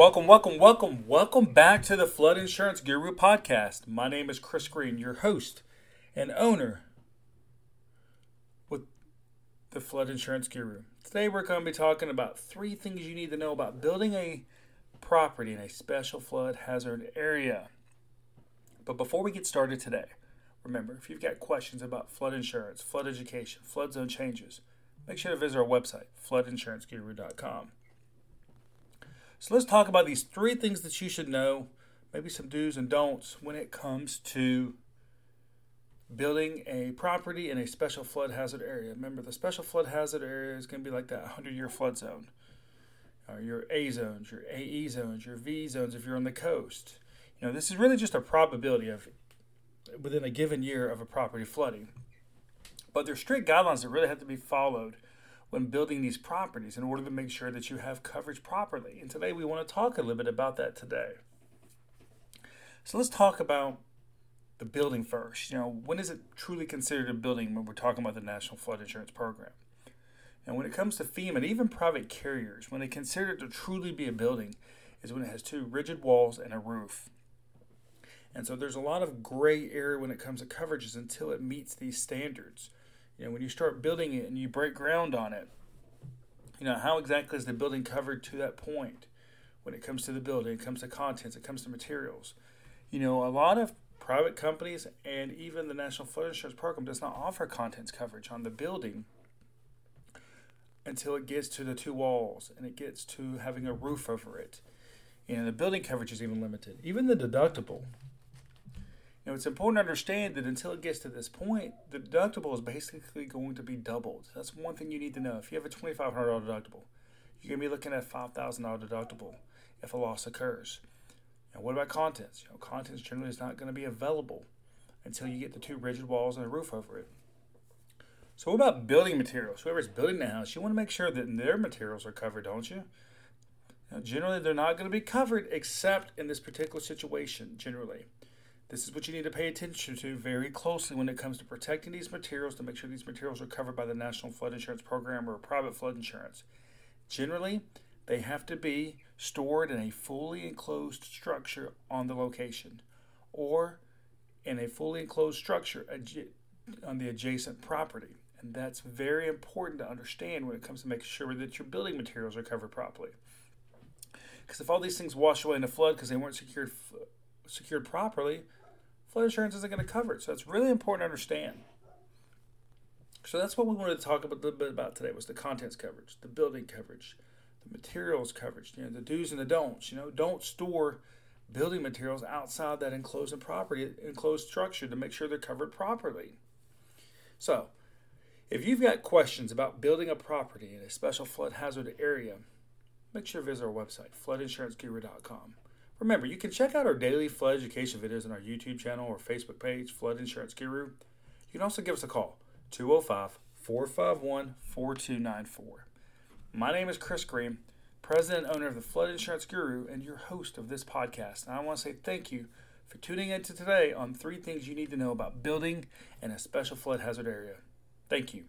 Welcome, welcome, welcome, welcome back to the Flood Insurance Guru podcast. My name is Chris Green, your host and owner with the Flood Insurance Guru. Today we're going to be talking about three things you need to know about building a property in a special flood hazard area. But before we get started today, remember if you've got questions about flood insurance, flood education, flood zone changes, make sure to visit our website, floodinsuranceguru.com. So let's talk about these three things that you should know, maybe some do's and don'ts when it comes to building a property in a special flood hazard area. Remember, the special flood hazard area is going to be like that 100 year flood zone. Uh, your A zones, your AE zones, your V zones if you're on the coast. You know, this is really just a probability of within a given year of a property flooding. But there's strict guidelines that really have to be followed when building these properties in order to make sure that you have coverage properly. And today we want to talk a little bit about that today. So let's talk about the building first. You know, when is it truly considered a building when we're talking about the National Flood Insurance Program? And when it comes to FEMA and even private carriers, when they consider it to truly be a building, is when it has two rigid walls and a roof. And so there's a lot of gray area when it comes to coverages until it meets these standards. You know, when you start building it and you break ground on it, you know, how exactly is the building covered to that point when it comes to the building, it comes to contents, it comes to materials. You know, a lot of private companies and even the National Flood Insurance Program does not offer contents coverage on the building until it gets to the two walls and it gets to having a roof over it. And the building coverage is even limited. Even the deductible know, it's important to understand that until it gets to this point, the deductible is basically going to be doubled. That's one thing you need to know. If you have a $2,500 deductible, you're going to be looking at a $5,000 deductible if a loss occurs. Now, what about contents? You know, contents generally is not going to be available until you get the two rigid walls and a roof over it. So, what about building materials? Whoever's building the house, you want to make sure that their materials are covered, don't you? Now, generally, they're not going to be covered except in this particular situation, generally. This is what you need to pay attention to very closely when it comes to protecting these materials to make sure these materials are covered by the National Flood Insurance Program or private flood insurance. Generally, they have to be stored in a fully enclosed structure on the location or in a fully enclosed structure on the adjacent property. And that's very important to understand when it comes to making sure that your building materials are covered properly. Because if all these things wash away in a flood because they weren't secured secured properly, flood insurance isn't going to cover it. So it's really important to understand. So that's what we wanted to talk a little bit about today was the contents coverage, the building coverage, the materials coverage, you know, the do's and the don'ts. You know, don't store building materials outside that enclosed property, enclosed structure to make sure they're covered properly. So, if you've got questions about building a property in a special flood hazard area, make sure to visit our website, floodinsuranceguru.com. Remember, you can check out our daily flood education videos on our YouTube channel or Facebook page, Flood Insurance Guru. You can also give us a call, 205 451 4294. My name is Chris Green, president and owner of the Flood Insurance Guru, and your host of this podcast. And I want to say thank you for tuning in to today on three things you need to know about building in a special flood hazard area. Thank you.